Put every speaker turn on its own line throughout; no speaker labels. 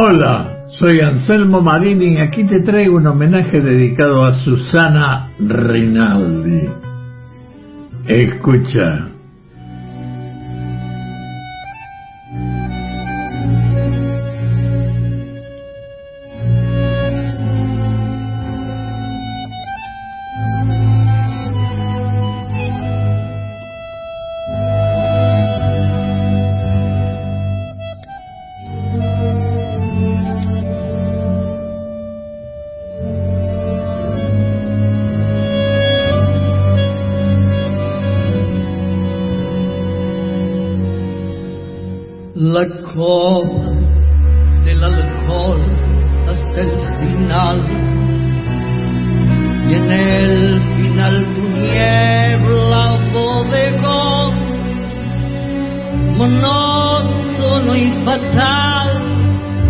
Hola, soy Anselmo Marini y aquí te traigo un homenaje dedicado a Susana Rinaldi. Escucha.
El final tu niebla bodegón, monótono y fatal,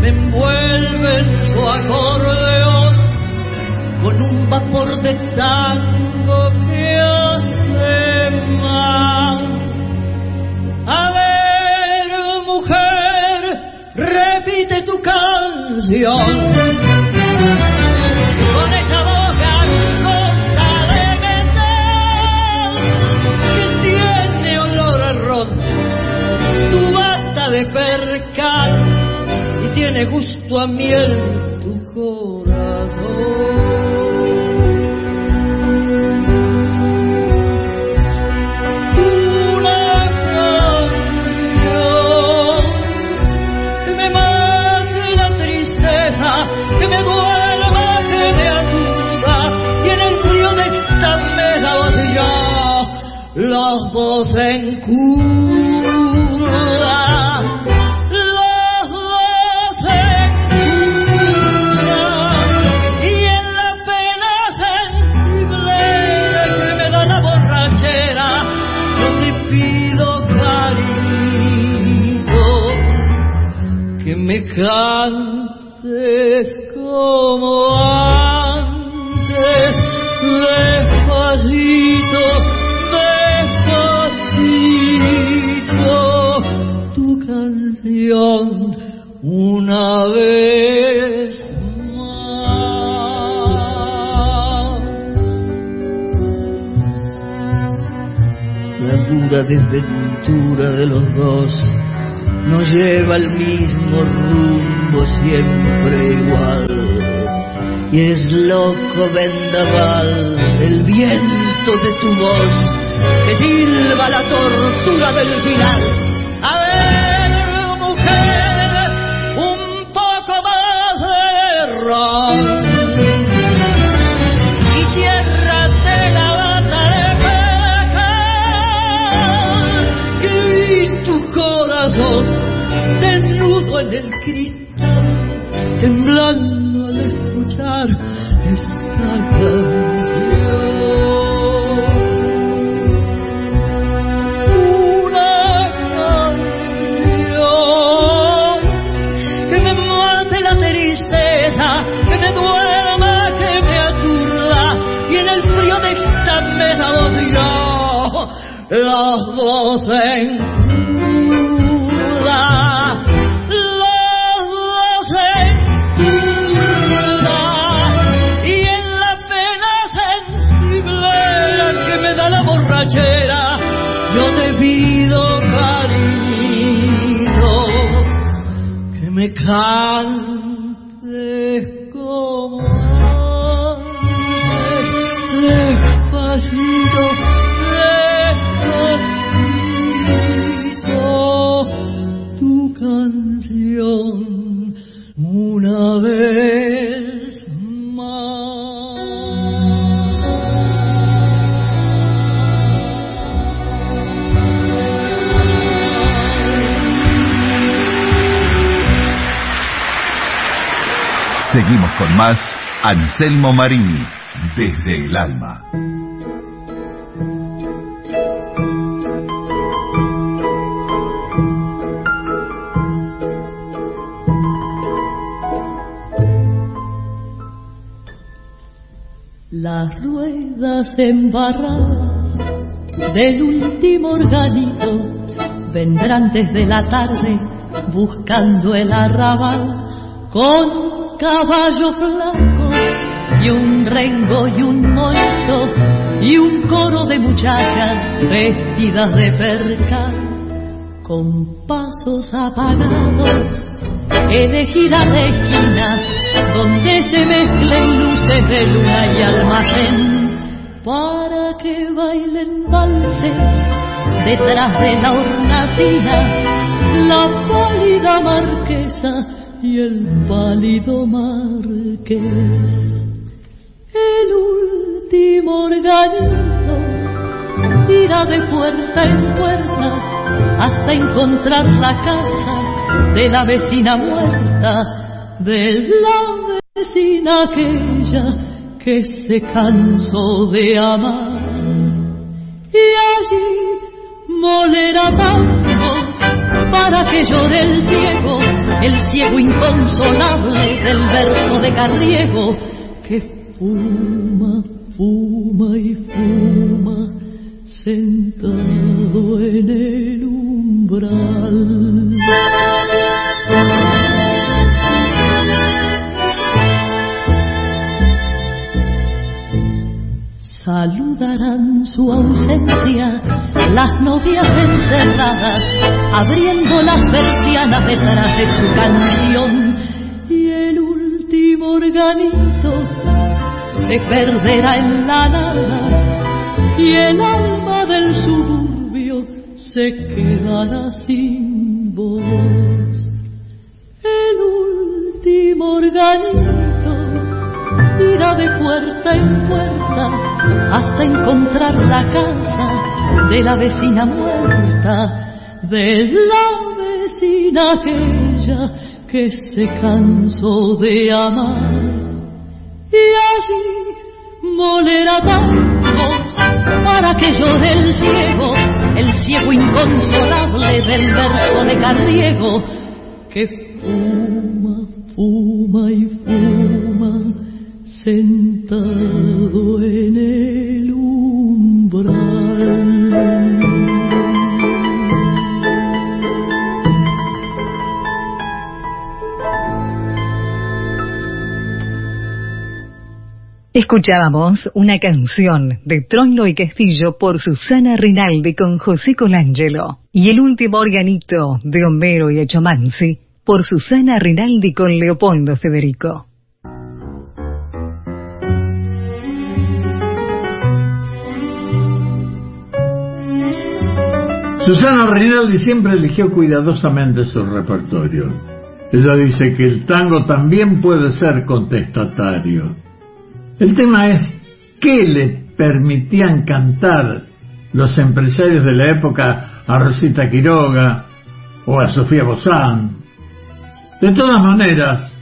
me envuelve en su acordeón con un vapor de tango que hace mal. A ver, mujer, repite tu canción. Tiene gusto a miel tu corazón. Una canción que me desventura de los dos no lleva el mismo rumbo siempre igual. Y es loco vendaval el viento de tu voz que silba la tortura del final. A ver, mujer, un poco más de ron. El cristal, temblando al escuchar esta canción. Una canción que me mate la tristeza, que me duerma, que me aturda, y en el frío de esta mesa vos y yo, los dos en curda, que
más Anselmo Marini, desde el alma.
Las ruedas embarradas del último organito vendrán desde la tarde buscando el arrabal
con caballo blanco y un rengo y un molto y un coro de muchachas vestidas de percal con pasos apagados elegida de esquinas donde se mezclen luces de luna y almacén para que bailen valses detrás de la hornacina la pálida marquesa y el pálido marqués. El último organito tira de puerta en puerta hasta encontrar la casa de la vecina muerta, de la vecina aquella que se cansó de amar. Y allí molera tangos para que llore el ciego, el ciego inconsolable del verso de Carriego, que fuma, fuma y fuma, sentado en el umbral. Saludarán su ausencia las novias encerradas, abriendo las persianas detrás de su canción. Y el último organito se perderá en la nada, y el alma del suburbio se quedará sin voz. El último organito irá de puerta en puerta hasta encontrar la casa de la vecina muerta, de la vecina aquella que se cansó de amar. Y allí molerá tangos para que llore el ciego, el ciego inconsolable del verso de Carriego, que fuma, fuma y fuma sentado en el
Escuchábamos una canción de Troilo y Castillo por Susana Rinaldi con José Colangelo y el último organito de Homero y Echomansi por Susana Rinaldi con Leopoldo Federico.
Susana Rinaldi siempre eligió cuidadosamente su repertorio. Ella dice que el tango también puede ser contestatario. El tema es qué le permitían cantar los empresarios de la época a Rosita Quiroga o a Sofía Bozán. De todas maneras,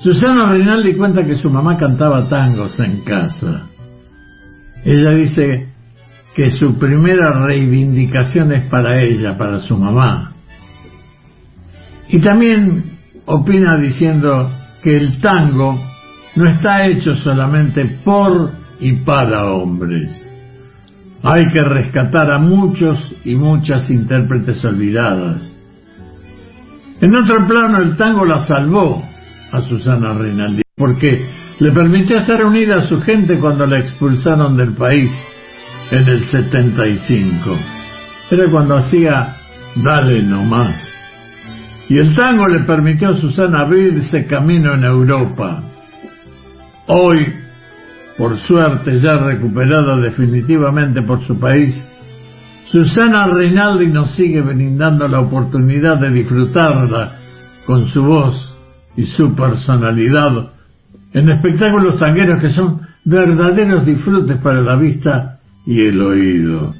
Susana Rinaldi cuenta que su mamá cantaba tangos en casa. Ella dice que su primera reivindicación es para ella, para su mamá. Y también opina diciendo que el tango no está hecho solamente por y para hombres. Hay que rescatar a muchos y muchas intérpretes olvidadas. En otro plano, el tango la salvó a Susana Rinaldi, porque le permitió estar unida a su gente cuando la expulsaron del país en el 75. Era cuando hacía Dale nomás. Y el tango le permitió a Susana abrirse camino en Europa. Hoy, por suerte ya recuperada definitivamente por su país, Susana Reinaldi nos sigue brindando la oportunidad de disfrutarla con su voz y su personalidad en espectáculos tangueros que son verdaderos disfrutes para la vista y el oído.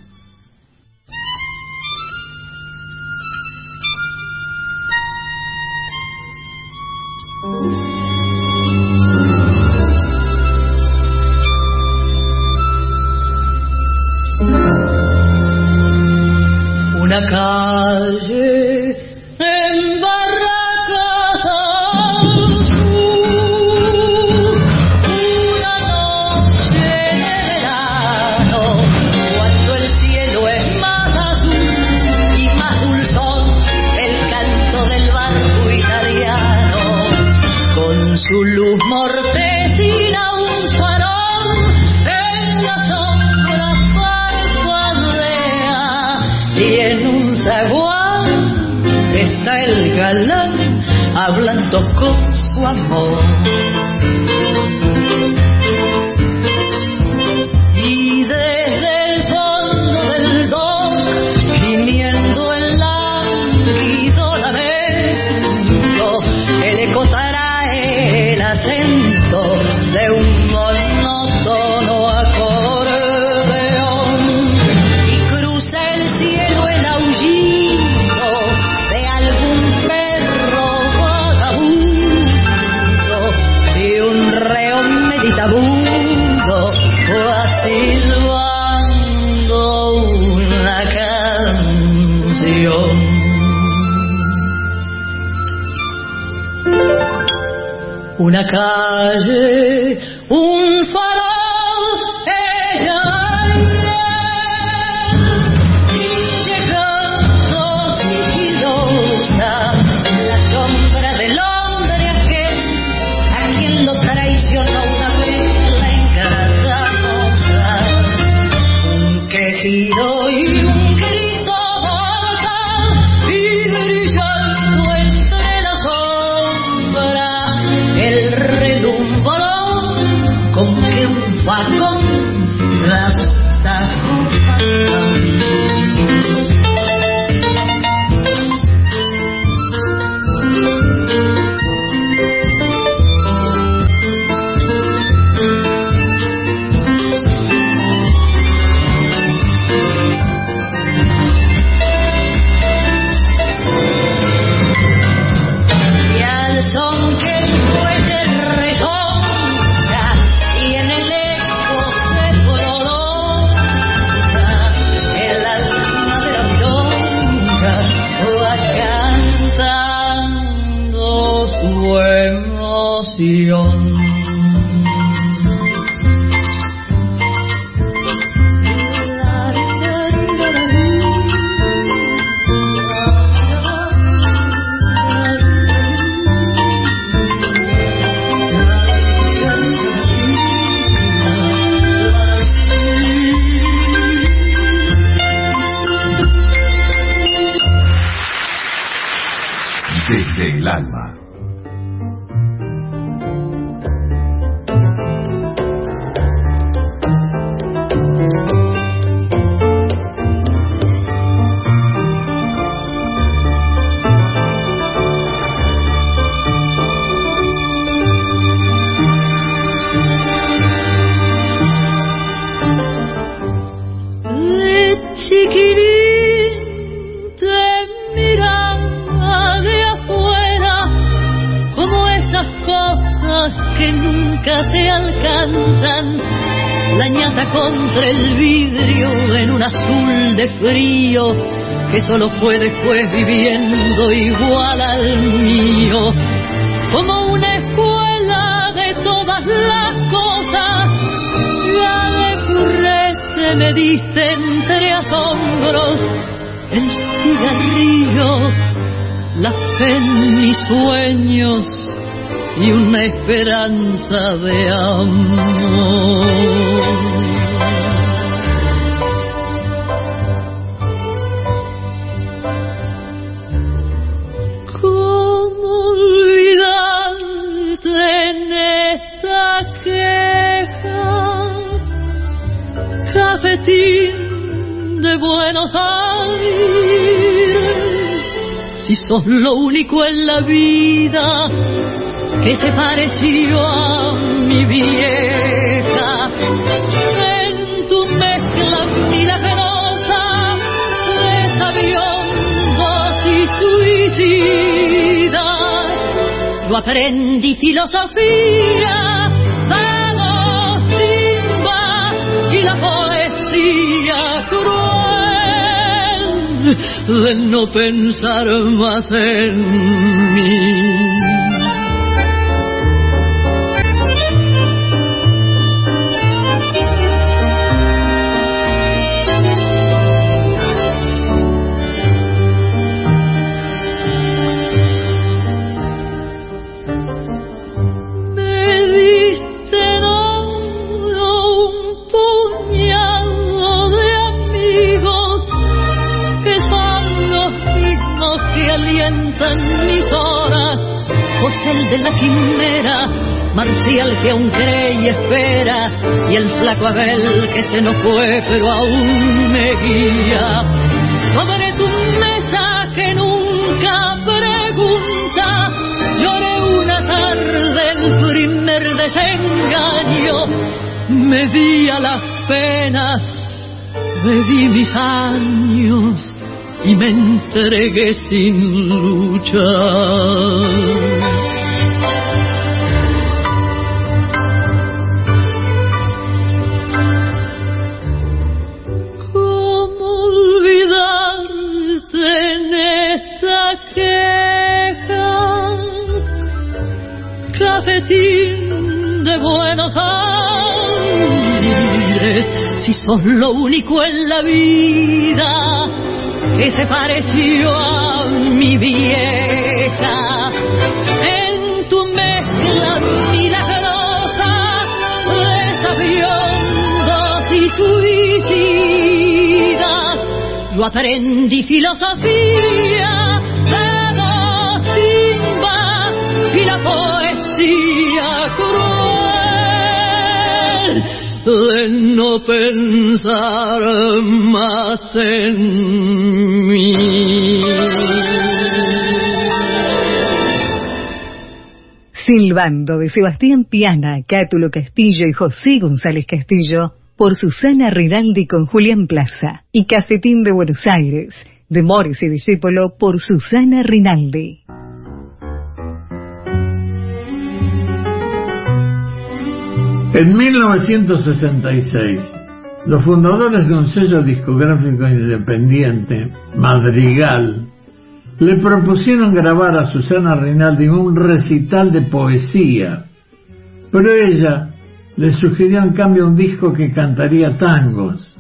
Zaguán está el galán hablando con su amor. Una frío que solo fue después viviendo igual al mío como una escuela de todas las cosas la currete me diste entre asombros el cigarrillo, la fe en mis sueños y una esperanza de amor. Sos lo único en la vida que se pareció a mi vieja. En tu mezcla milagrosa de sabiondos y suicidas, yo aprendí filosofía, de no pensar más en mí. Que se nos fue pero aún me guía. Sobre tu mesa que nunca pregunta, lloré una tarde el primer desengaño, me di a las penas, me di mis años y me entregué sin luchar. Sos lo único en la vida que se pareció a mi vieja. En tu mezcla milagrosa de sabiondos y suicidas, yo aprendí filosofía de no pensar más en mí.
Silbando de Sebastián Piana, Cátulo Castillo y José González Castillo por Susana Rinaldi con Julián Plaza y Cafetín de Buenos Aires de Morris y Discípulo por Susana Rinaldi.
En 1966, los fundadores de un sello discográfico independiente, Madrigal, le propusieron grabar a Susana Rinaldi un recital de poesía, pero ella le sugirió en cambio un disco que cantaría tangos.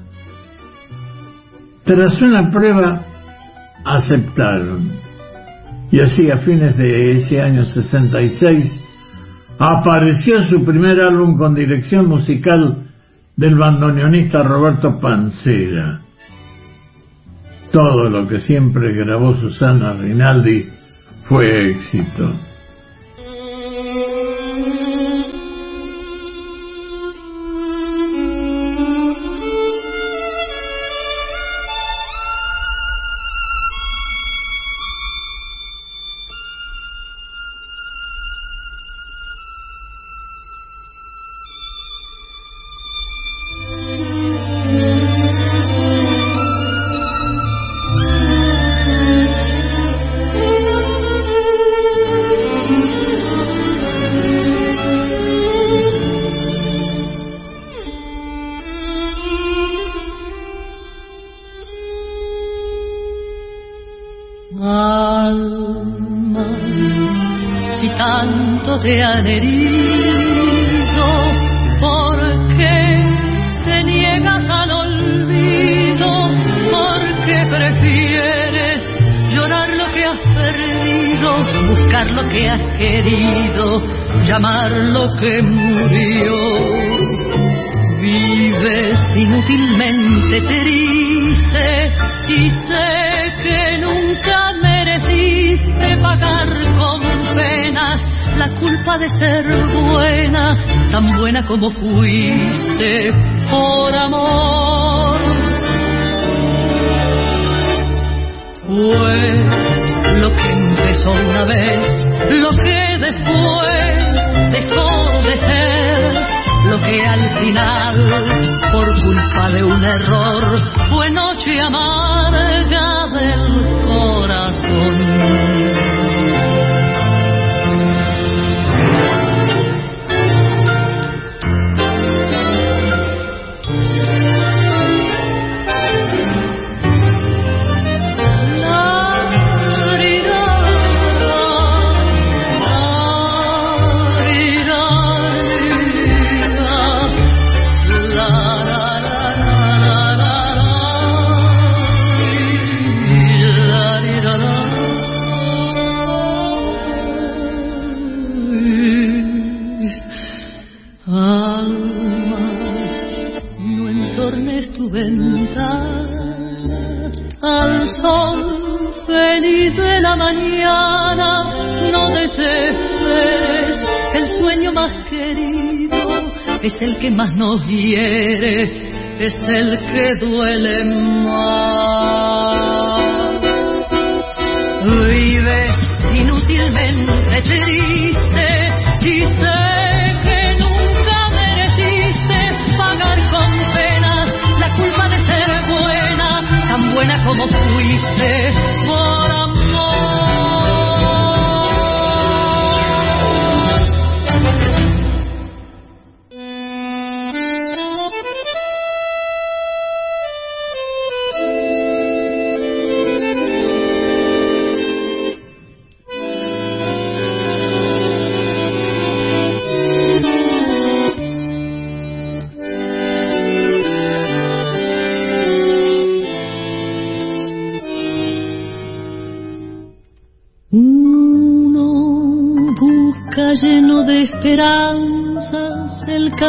Tras una prueba, aceptaron. Y así a fines de ese año 66 apareció su primer álbum con dirección musical del bandoneonista Roberto Pancera. Todo lo que siempre grabó Susana Rinaldi fue éxito.
Querido, llamar lo que murió? Vives inútilmente triste y sé que nunca mereciste pagar con penas la culpa de ser buena, tan buena como fuiste por amor. Fue lo que empezó una vez, lo que después dejó de ser lo que al final, por culpa de un error, fue noche amarga del corazón. Nos es el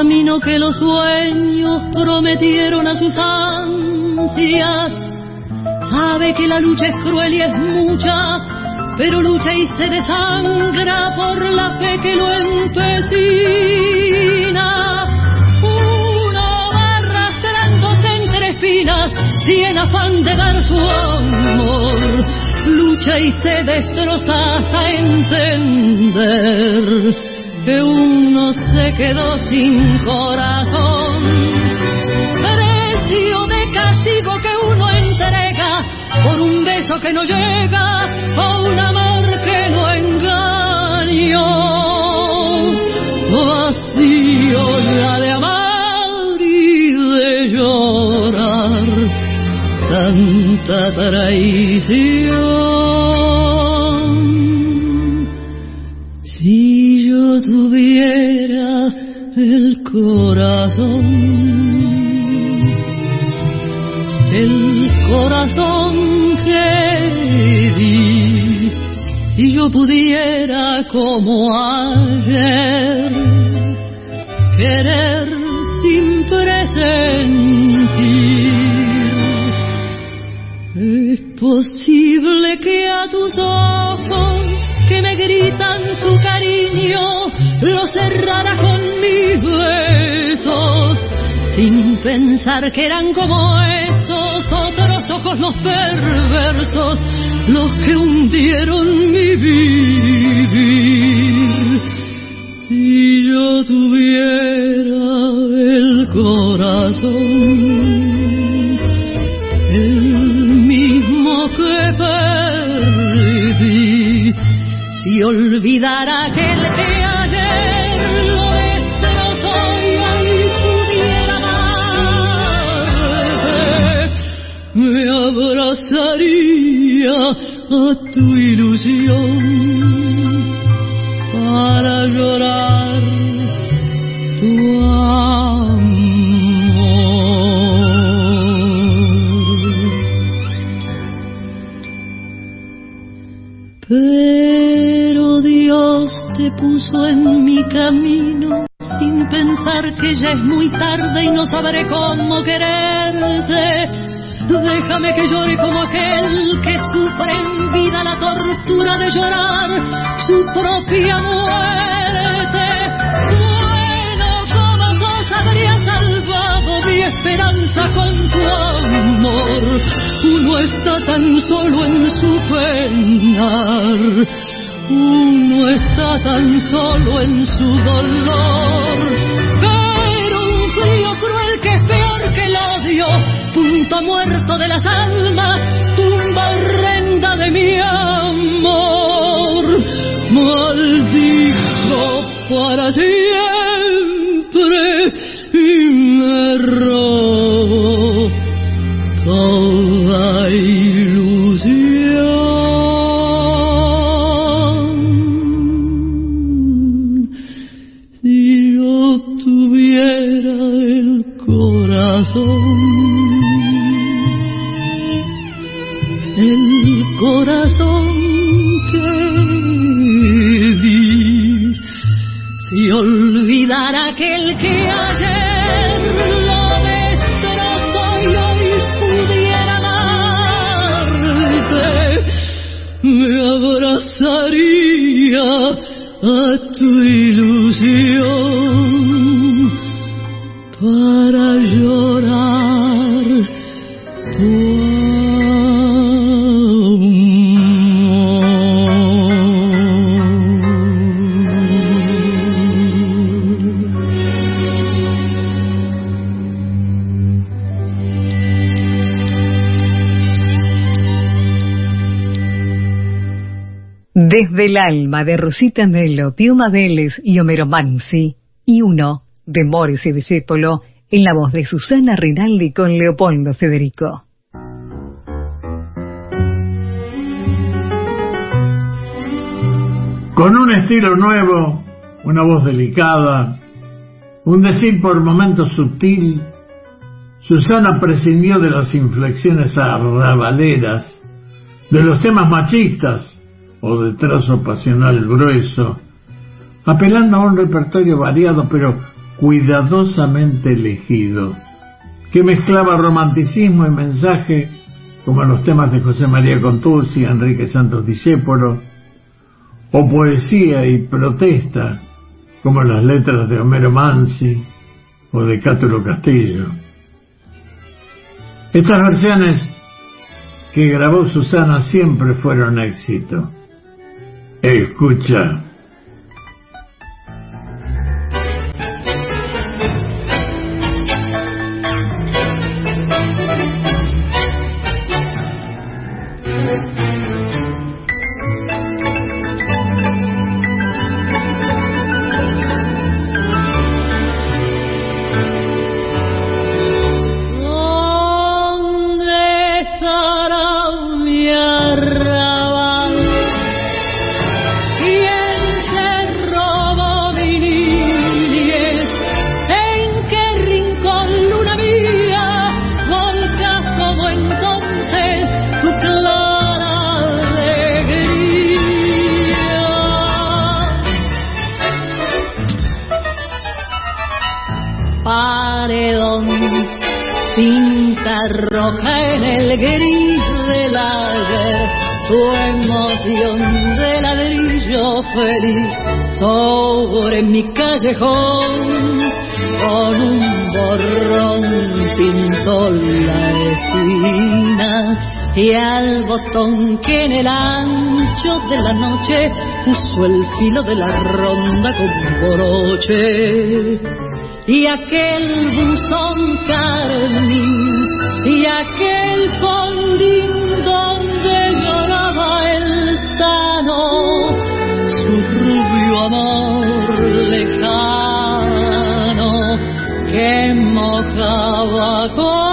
camino que los sueños prometieron a sus ansias. Sabe que la lucha es cruel y es mucha, pero lucha y se desangra por la fe que lo empecina. Uno va arrastrándose entre espinas, tiene afán de dar su amor. Lucha y se destroza hasta entender que uno se quedó sin corazón. Precio de castigo que uno entrega por un beso que no llega o un amor que no engañó. Vacío ya de amar y de llorar tanta traición. El corazón, el corazón que di, si yo pudiera como ayer querer sin presentir. Es posible que a tus ojos que me gritan su cariño lo cerrara con mis besos, sin pensar que eran como esos otros ojos los perversos, los que hundieron mi vivir. Si yo tuviera el corazón, el mismo que si olvidara aquel que ayer lo destrozó y hoy pudiera amarte, me abrazaría a tu ilusión para llorar tu amor. Te puso en mi camino sin pensar que ya es muy tarde y no sabré cómo quererte. Déjame que llore como aquel que sufre en vida la tortura de llorar su propia muerte. Bueno, como vos habría salvado mi esperanza con tu amor. Uno está tan solo en su penar uno está tan solo en su dolor. Pero un frío cruel que es peor que el odio, punto muerto de las almas,
Desde el alma de Rosita Melo, Piuma Vélez y Homero Mansi, y uno de Morris y Discépolo, en la voz de Susana Rinaldi con Leopoldo Federico.
Con un estilo nuevo, una voz delicada, un decir por momentos sutil, Susana prescindió de las inflexiones arrabaleras, de los temas machistas, o de trazo pasional grueso, apelando a un repertorio variado pero cuidadosamente elegido, que mezclaba romanticismo y mensaje como en los temas de José María Contursi Enrique Santos Discépolo, o poesía y protesta como en las letras de Homero Mansi o de Cátulo Castillo. Estas versiones que grabó Susana siempre fueron éxito. Escucha.
Y al botón que en el ancho de la noche puso el filo de la ronda con broche. Y aquel buzón carmín y aquel fondín donde lloraba el tano su rubio amor lejano que mojaba con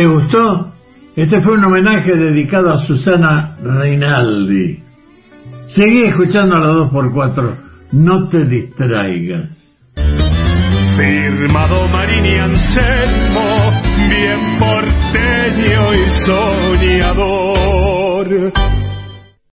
¿Te gustó? Este fue un homenaje dedicado a Susana Rinaldi. Seguí escuchando a la 2x4, no te distraigas.
Firmado Marini Anselmo, bien porteño y soñador